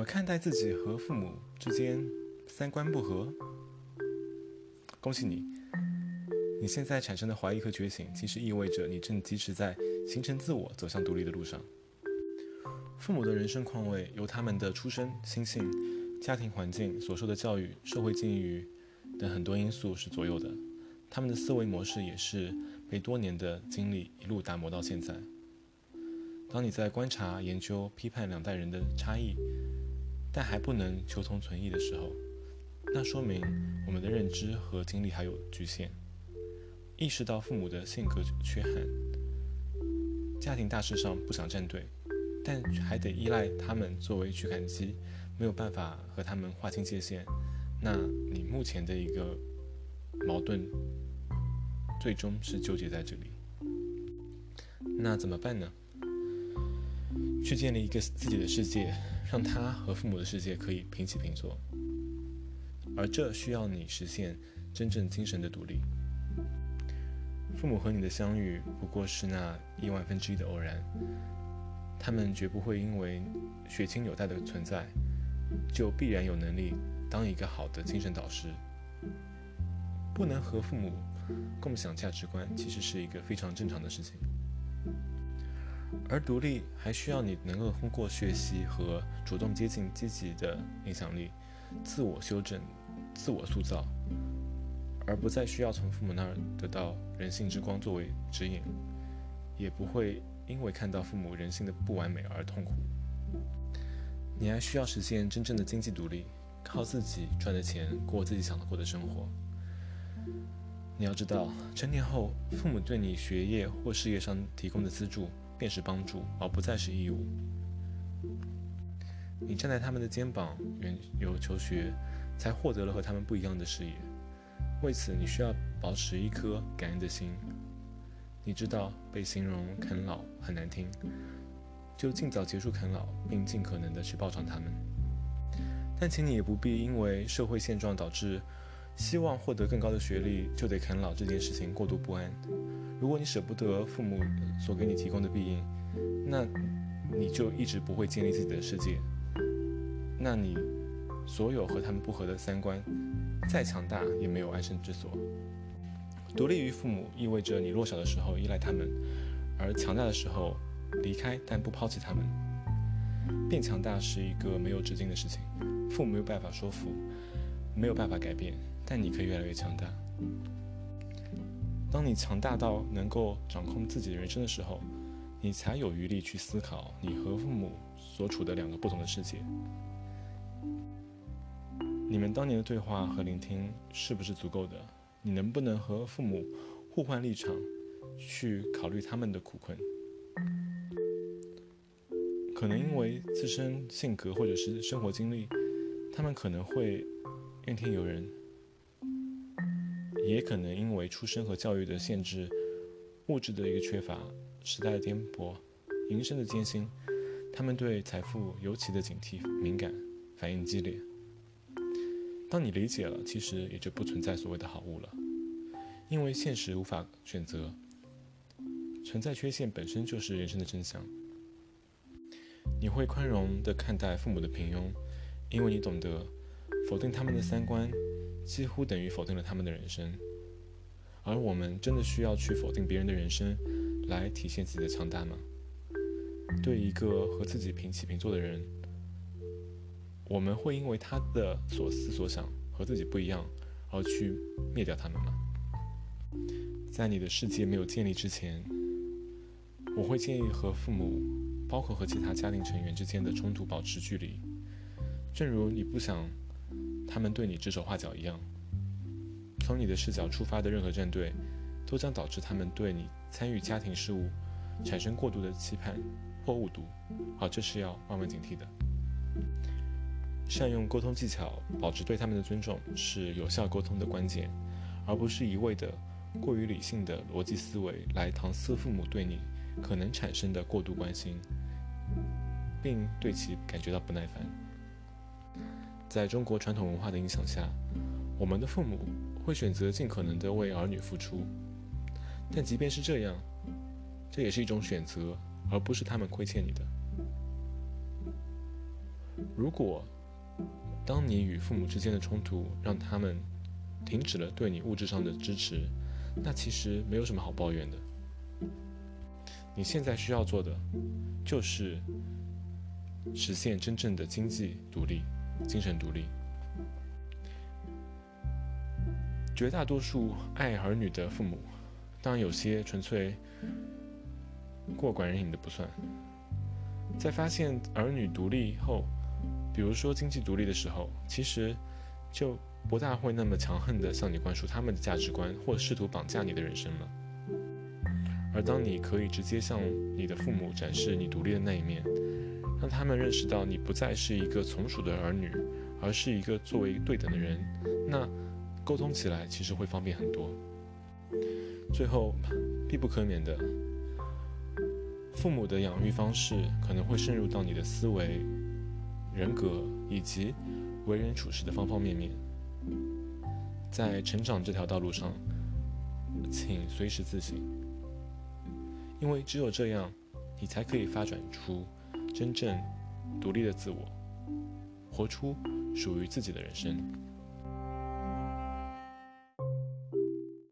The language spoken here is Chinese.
么看待自己和父母之间三观不合？恭喜你，你现在产生的怀疑和觉醒，其实意味着你正疾驰在形成自我、走向独立的路上。父母的人生况味由他们的出身、心性、家庭环境、所受的教育、社会境遇等很多因素是左右的，他们的思维模式也是被多年的经历一路打磨到现在。当你在观察、研究、批判两代人的差异，但还不能求同存异的时候，那说明我们的认知和经历还有局限。意识到父母的性格缺憾，家庭大事上不想站队，但还得依赖他们作为取感机，没有办法和他们划清界限。那你目前的一个矛盾，最终是纠结在这里。那怎么办呢？去建立一个自己的世界。让他和父母的世界可以平起平坐，而这需要你实现真正精神的独立。父母和你的相遇不过是那亿万分之一的偶然，他们绝不会因为血亲纽带的存在，就必然有能力当一个好的精神导师。不能和父母共享价值观，其实是一个非常正常的事情。而独立还需要你能够通过学习和主动接近积极的影响力，自我修正、自我塑造，而不再需要从父母那儿得到人性之光作为指引，也不会因为看到父母人性的不完美而痛苦。你还需要实现真正的经济独立，靠自己赚的钱过自己想过的生活。你要知道，成年后父母对你学业或事业上提供的资助。便是帮助，而不再是义务。你站在他们的肩膀，远游求学，才获得了和他们不一样的视野。为此，你需要保持一颗感恩的心。你知道被形容啃老很难听，就尽早结束啃老，并尽可能的去报偿他们。但请你也不必因为社会现状导致希望获得更高的学历就得啃老这件事情过度不安。如果你舍不得父母所给你提供的庇荫，那你就一直不会建立自己的世界。那你所有和他们不合的三观，再强大也没有安身之所。独立于父母意味着你弱小的时候依赖他们，而强大的时候离开但不抛弃他们。变强大是一个没有止境的事情，父母没有办法说服，没有办法改变，但你可以越来越强大。当你强大到能够掌控自己的人生的时候，你才有余力去思考你和父母所处的两个不同的世界。你们当年的对话和聆听是不是足够的？你能不能和父母互换立场，去考虑他们的苦困？可能因为自身性格或者是生活经历，他们可能会怨天尤人。也可能因为出身和教育的限制，物质的一个缺乏，时代的颠簸，营生的艰辛，他们对财富尤其的警惕、敏感，反应激烈。当你理解了，其实也就不存在所谓的好物了，因为现实无法选择，存在缺陷本身就是人生的真相。你会宽容地看待父母的平庸，因为你懂得否定他们的三观。几乎等于否定了他们的人生，而我们真的需要去否定别人的人生，来体现自己的强大吗？对一个和自己平起平坐的人，我们会因为他的所思所想和自己不一样，而去灭掉他们吗？在你的世界没有建立之前，我会建议和父母，包括和其他家庭成员之间的冲突保持距离，正如你不想。他们对你指手画脚一样，从你的视角出发的任何站队，都将导致他们对你参与家庭事务产生过度的期盼或误读，而这是要万万警惕的。善用沟通技巧，保持对他们的尊重，是有效沟通的关键，而不是一味的过于理性的逻辑思维来搪塞父母对你可能产生的过度关心，并对其感觉到不耐烦。在中国传统文化的影响下，我们的父母会选择尽可能的为儿女付出，但即便是这样，这也是一种选择，而不是他们亏欠你的。如果当你与父母之间的冲突让他们停止了对你物质上的支持，那其实没有什么好抱怨的。你现在需要做的就是实现真正的经济独立、精神独立。绝大多数爱儿女的父母，当然有些纯粹过管人瘾的不算，在发现儿女独立后，比如说经济独立的时候，其实就不大会那么强横的向你灌输他们的价值观，或试图绑架你的人生了。而当你可以直接向你的父母展示你独立的那一面，让他们认识到你不再是一个从属的儿女，而是一个作为对等的人，那。沟通起来其实会方便很多。最后，必不可免的，父母的养育方式可能会渗入到你的思维、人格以及为人处事的方方面面。在成长这条道路上，请随时自省，因为只有这样，你才可以发展出真正独立的自我，活出属于自己的人生。